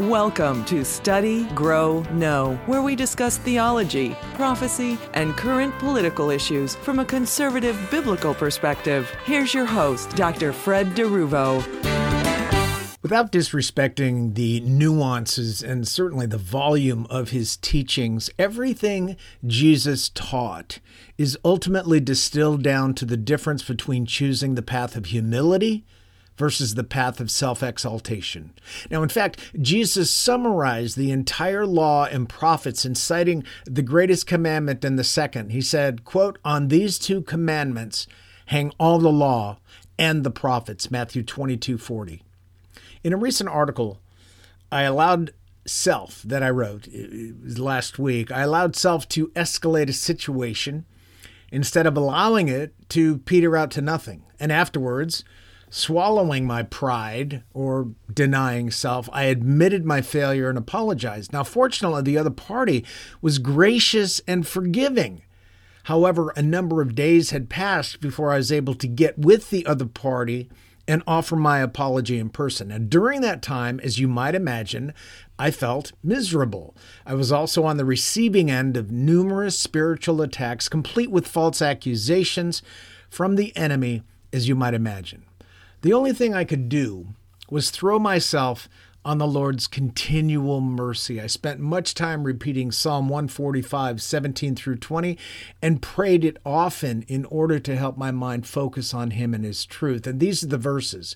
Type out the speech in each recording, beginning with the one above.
Welcome to Study, Grow, Know, where we discuss theology, prophecy, and current political issues from a conservative biblical perspective. Here's your host, Dr. Fred DeRuvo. Without disrespecting the nuances and certainly the volume of his teachings, everything Jesus taught is ultimately distilled down to the difference between choosing the path of humility versus the path of self exaltation. Now, in fact, Jesus summarized the entire law and prophets in citing the greatest commandment and the second. He said, quote, On these two commandments hang all the law and the prophets, Matthew 22 40. In a recent article, I allowed self that I wrote last week, I allowed self to escalate a situation instead of allowing it to peter out to nothing. And afterwards, Swallowing my pride or denying self, I admitted my failure and apologized. Now, fortunately, the other party was gracious and forgiving. However, a number of days had passed before I was able to get with the other party and offer my apology in person. And during that time, as you might imagine, I felt miserable. I was also on the receiving end of numerous spiritual attacks, complete with false accusations from the enemy, as you might imagine. The only thing I could do was throw myself on the Lord's continual mercy. I spent much time repeating Psalm 145, 17 through 20, and prayed it often in order to help my mind focus on Him and His truth. And these are the verses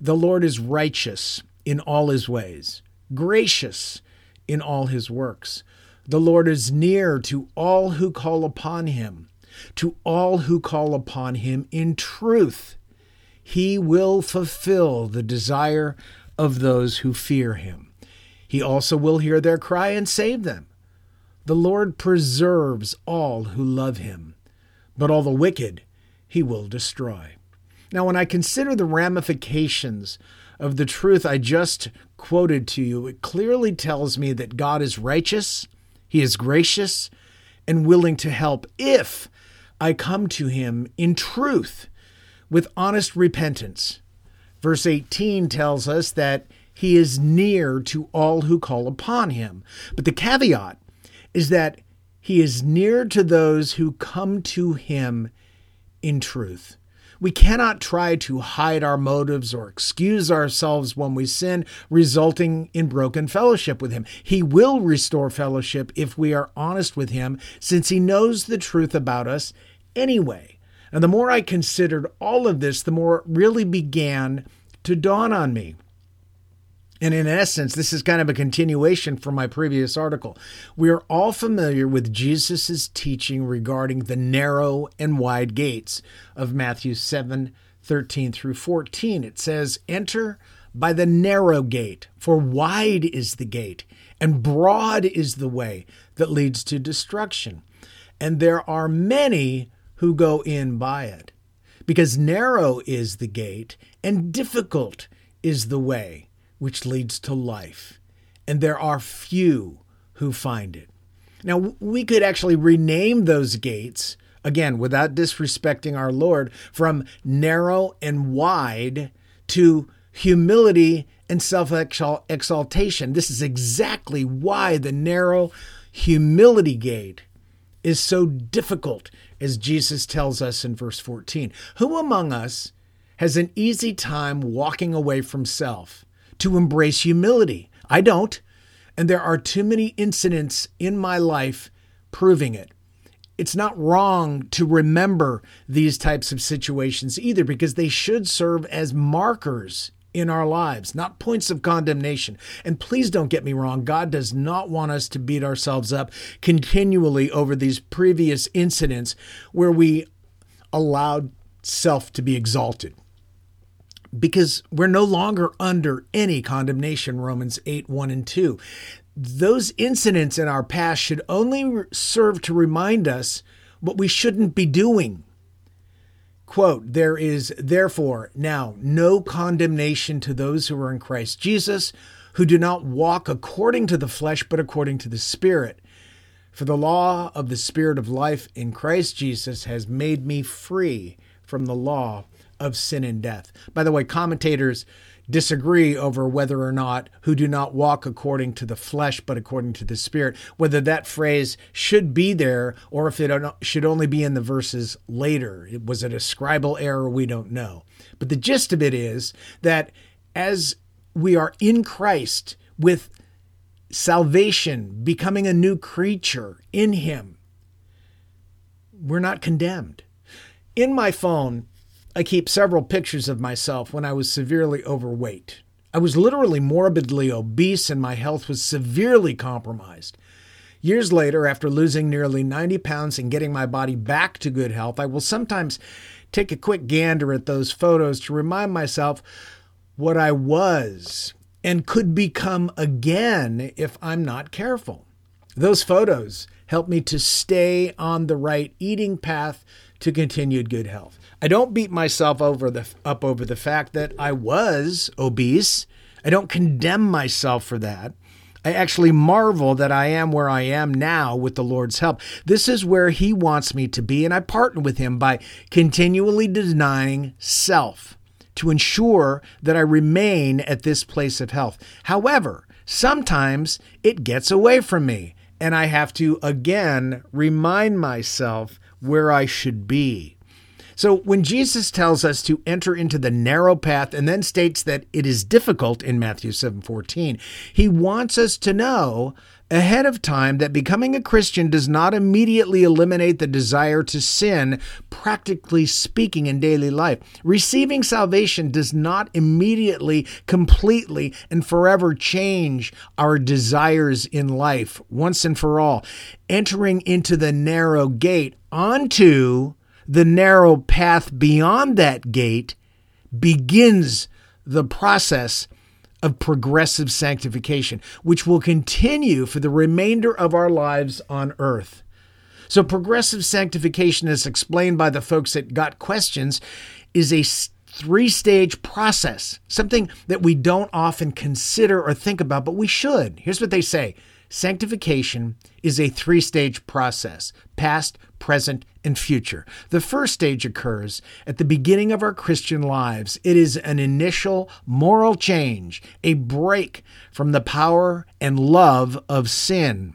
The Lord is righteous in all His ways, gracious in all His works. The Lord is near to all who call upon Him, to all who call upon Him in truth. He will fulfill the desire of those who fear him. He also will hear their cry and save them. The Lord preserves all who love him, but all the wicked he will destroy. Now, when I consider the ramifications of the truth I just quoted to you, it clearly tells me that God is righteous, He is gracious, and willing to help if I come to Him in truth with honest repentance. Verse 18 tells us that he is near to all who call upon him. But the caveat is that he is near to those who come to him in truth. We cannot try to hide our motives or excuse ourselves when we sin, resulting in broken fellowship with Him. He will restore fellowship if we are honest with Him, since He knows the truth about us anyway. And the more I considered all of this, the more it really began to dawn on me. And in essence, this is kind of a continuation from my previous article. We are all familiar with Jesus' teaching regarding the narrow and wide gates of Matthew 7 13 through 14. It says, Enter by the narrow gate, for wide is the gate, and broad is the way that leads to destruction. And there are many who go in by it. Because narrow is the gate, and difficult is the way which leads to life, and there are few who find it. Now, we could actually rename those gates, again, without disrespecting our Lord, from narrow and wide to humility and self exaltation. This is exactly why the narrow humility gate is so difficult as Jesus tells us in verse 14. Who among us has an easy time walking away from self to embrace humility? I don't. And there are too many incidents in my life proving it. It's not wrong to remember these types of situations either because they should serve as markers in our lives, not points of condemnation. And please don't get me wrong, God does not want us to beat ourselves up continually over these previous incidents where we allowed self to be exalted. Because we're no longer under any condemnation, Romans 8 1 and 2. Those incidents in our past should only serve to remind us what we shouldn't be doing Quote, There is therefore now no condemnation to those who are in Christ Jesus, who do not walk according to the flesh, but according to the Spirit. For the law of the Spirit of life in Christ Jesus has made me free from the law of sin and death. By the way, commentators disagree over whether or not who do not walk according to the flesh but according to the spirit whether that phrase should be there or if it should only be in the verses later. It was it a scribal error? We don't know. But the gist of it is that as we are in Christ with salvation becoming a new creature in him we're not condemned. In my phone I keep several pictures of myself when I was severely overweight. I was literally morbidly obese and my health was severely compromised. Years later, after losing nearly 90 pounds and getting my body back to good health, I will sometimes take a quick gander at those photos to remind myself what I was and could become again if I'm not careful. Those photos help me to stay on the right eating path to continued good health. I don't beat myself over the up over the fact that I was obese. I don't condemn myself for that. I actually marvel that I am where I am now with the Lord's help. This is where He wants me to be, and I partner with Him by continually denying self to ensure that I remain at this place of health. However, sometimes it gets away from me, and I have to again remind myself where I should be. So when Jesus tells us to enter into the narrow path and then states that it is difficult in Matthew 7:14, he wants us to know ahead of time that becoming a Christian does not immediately eliminate the desire to sin, practically speaking, in daily life. Receiving salvation does not immediately, completely, and forever change our desires in life once and for all. Entering into the narrow gate onto the narrow path beyond that gate begins the process of progressive sanctification, which will continue for the remainder of our lives on earth. So, progressive sanctification, as explained by the folks that got questions, is a three stage process, something that we don't often consider or think about, but we should. Here's what they say Sanctification is a three stage process past, present, and future. The first stage occurs at the beginning of our Christian lives. It is an initial moral change, a break from the power and love of sin.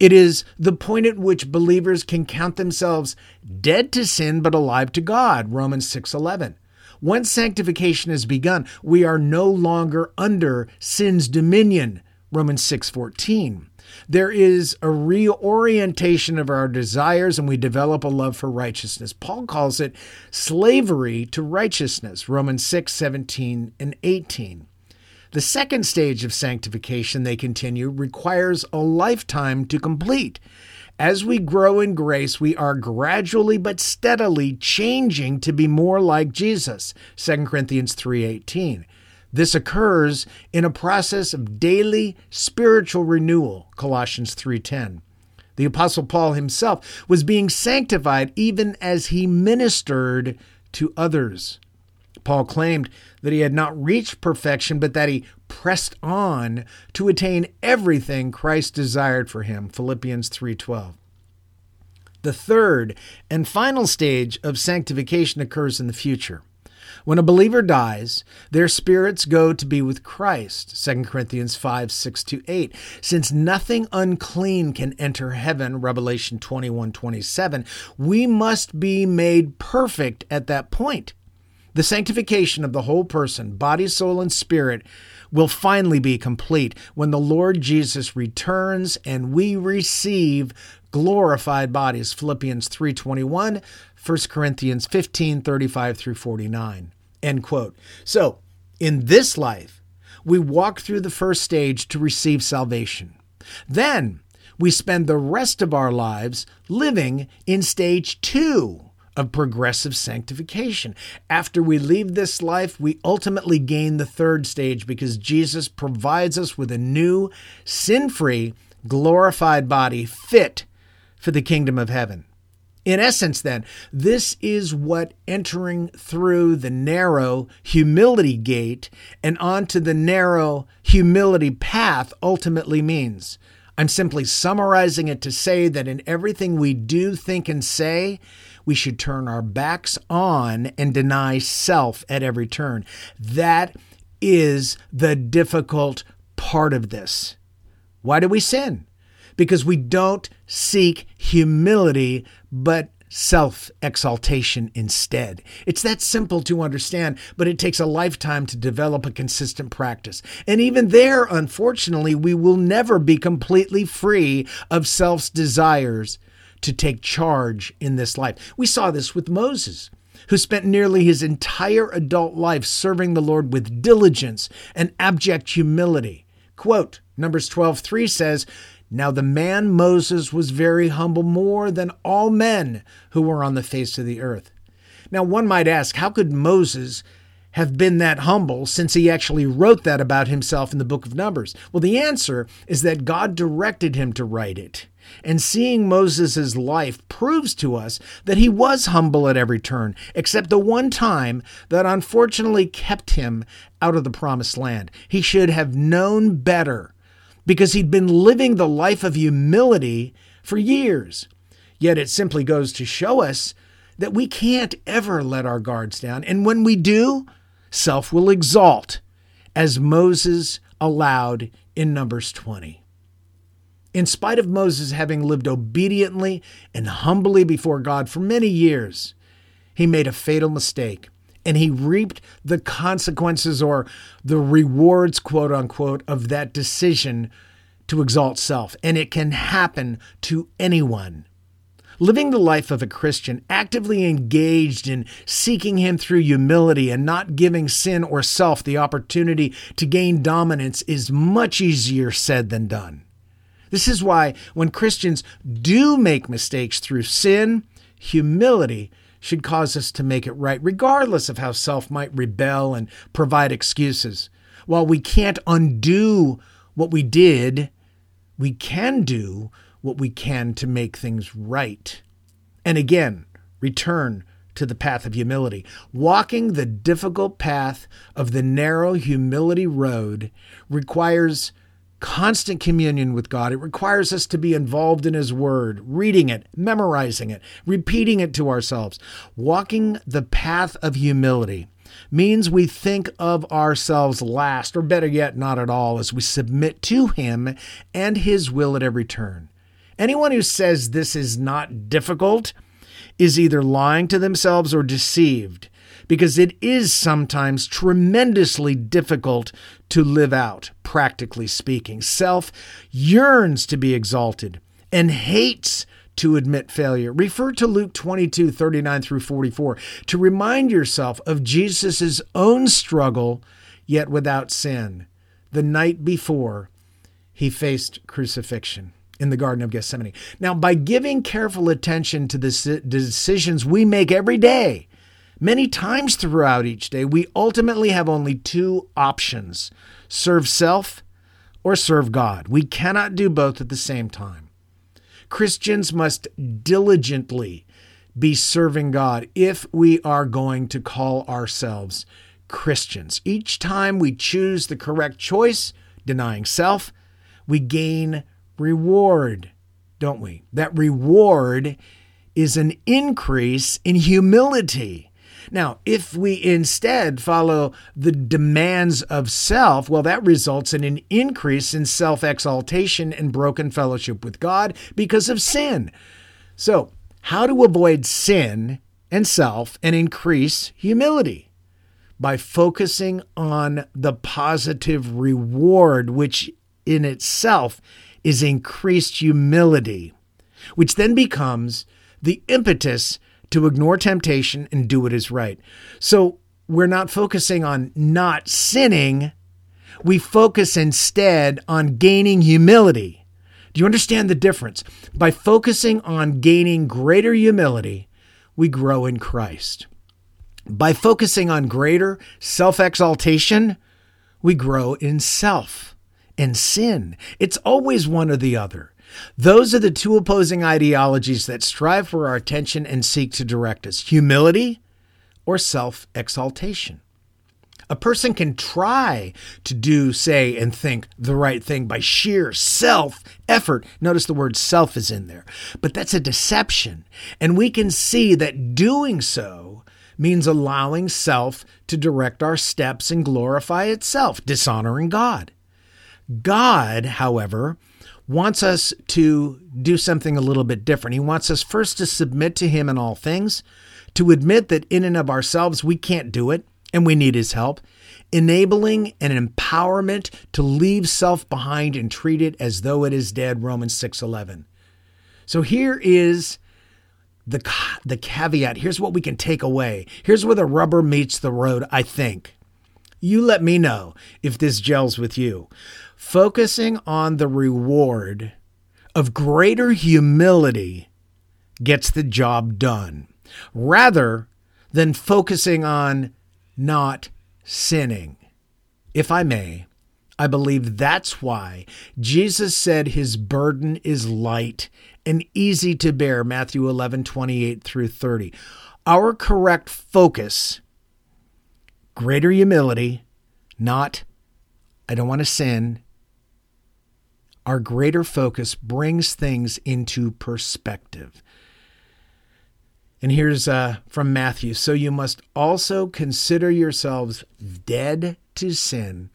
It is the point at which believers can count themselves dead to sin but alive to God, Romans 6:11. Once sanctification has begun, we are no longer under sin's dominion, Romans 6:14. There is a reorientation of our desires and we develop a love for righteousness. Paul calls it slavery to righteousness, Romans 6:17 and 18. The second stage of sanctification, they continue, requires a lifetime to complete. As we grow in grace, we are gradually but steadily changing to be more like Jesus. 2 Corinthians 3:18. This occurs in a process of daily spiritual renewal, Colossians 3:10. The apostle Paul himself was being sanctified even as he ministered to others. Paul claimed that he had not reached perfection but that he pressed on to attain everything Christ desired for him, Philippians 3:12. The third and final stage of sanctification occurs in the future. When a believer dies, their spirits go to be with Christ. 2 Corinthians 5 6 to 8. Since nothing unclean can enter heaven, Revelation 21 27, we must be made perfect at that point. The sanctification of the whole person, body, soul, and spirit, will finally be complete when the Lord Jesus returns and we receive glorified bodies Philippians 3:21 1 Corinthians 15 35 through 49. End quote. So, in this life, we walk through the first stage to receive salvation. Then, we spend the rest of our lives living in stage two of progressive sanctification. After we leave this life, we ultimately gain the third stage because Jesus provides us with a new, sin free, glorified body fit for the kingdom of heaven. In essence, then, this is what entering through the narrow humility gate and onto the narrow humility path ultimately means. I'm simply summarizing it to say that in everything we do, think, and say, we should turn our backs on and deny self at every turn. That is the difficult part of this. Why do we sin? Because we don't seek humility, but self exaltation instead. It's that simple to understand, but it takes a lifetime to develop a consistent practice. And even there, unfortunately, we will never be completely free of self's desires to take charge in this life. We saw this with Moses. Who spent nearly his entire adult life serving the Lord with diligence and abject humility. Quote, Numbers 12 3 says, now the man Moses was very humble more than all men who were on the face of the earth. Now one might ask, how could Moses have been that humble since he actually wrote that about himself in the book of Numbers? Well, the answer is that God directed him to write it. And seeing Moses' life proves to us that he was humble at every turn, except the one time that unfortunately kept him out of the promised land. He should have known better because he'd been living the life of humility for years. Yet it simply goes to show us that we can't ever let our guards down. And when we do, self will exalt, as Moses allowed in Numbers 20. In spite of Moses having lived obediently and humbly before God for many years, he made a fatal mistake and he reaped the consequences or the rewards, quote unquote, of that decision to exalt self. And it can happen to anyone. Living the life of a Christian, actively engaged in seeking Him through humility and not giving sin or self the opportunity to gain dominance, is much easier said than done. This is why, when Christians do make mistakes through sin, humility should cause us to make it right, regardless of how self might rebel and provide excuses. While we can't undo what we did, we can do what we can to make things right. And again, return to the path of humility. Walking the difficult path of the narrow humility road requires constant communion with God. It requires us to be involved in His Word, reading it, memorizing it, repeating it to ourselves. Walking the path of humility means we think of ourselves last, or better yet, not at all, as we submit to Him and His will at every turn. Anyone who says this is not difficult is either lying to themselves or deceived because it is sometimes tremendously difficult to live out, practically speaking. Self yearns to be exalted and hates to admit failure. Refer to Luke 22 39 through 44 to remind yourself of Jesus' own struggle, yet without sin, the night before he faced crucifixion in the Garden of Gethsemane. Now, by giving careful attention to the decisions we make every day, Many times throughout each day, we ultimately have only two options serve self or serve God. We cannot do both at the same time. Christians must diligently be serving God if we are going to call ourselves Christians. Each time we choose the correct choice, denying self, we gain reward, don't we? That reward is an increase in humility. Now, if we instead follow the demands of self, well, that results in an increase in self exaltation and broken fellowship with God because of sin. So, how to avoid sin and self and increase humility? By focusing on the positive reward, which in itself is increased humility, which then becomes the impetus to ignore temptation and do what is right. So we're not focusing on not sinning. We focus instead on gaining humility. Do you understand the difference? By focusing on gaining greater humility, we grow in Christ. By focusing on greater self exaltation, we grow in self and sin. It's always one or the other. Those are the two opposing ideologies that strive for our attention and seek to direct us humility or self exaltation. A person can try to do, say, and think the right thing by sheer self effort. Notice the word self is in there, but that's a deception. And we can see that doing so means allowing self to direct our steps and glorify itself, dishonoring God. God, however, wants us to do something a little bit different. He wants us first to submit to Him in all things, to admit that in and of ourselves we can't do it and we need His help, enabling an empowerment to leave self behind and treat it as though it is dead, Romans 6:11. So here is the the caveat. Here's what we can take away. Here's where the rubber meets the road, I think. You let me know if this gels with you focusing on the reward of greater humility gets the job done rather than focusing on not sinning. If I may, I believe that's why Jesus said his burden is light and easy to bear, Matthew 11, 28 through 30. Our correct focus, greater humility, not, I don't want to sin, our greater focus brings things into perspective. And here's uh, from Matthew So you must also consider yourselves dead to sin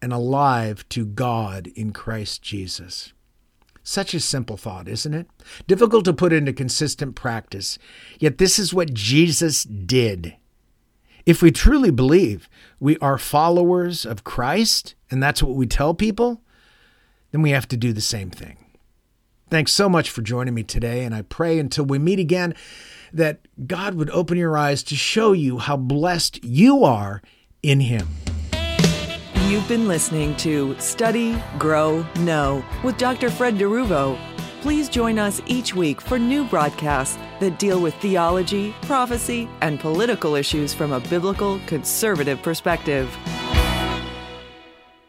and alive to God in Christ Jesus. Such a simple thought, isn't it? Difficult to put into consistent practice. Yet this is what Jesus did. If we truly believe we are followers of Christ, and that's what we tell people, then we have to do the same thing. Thanks so much for joining me today, and I pray until we meet again that God would open your eyes to show you how blessed you are in Him. You've been listening to Study, Grow, Know with Dr. Fred DeRuvo. Please join us each week for new broadcasts that deal with theology, prophecy, and political issues from a biblical conservative perspective.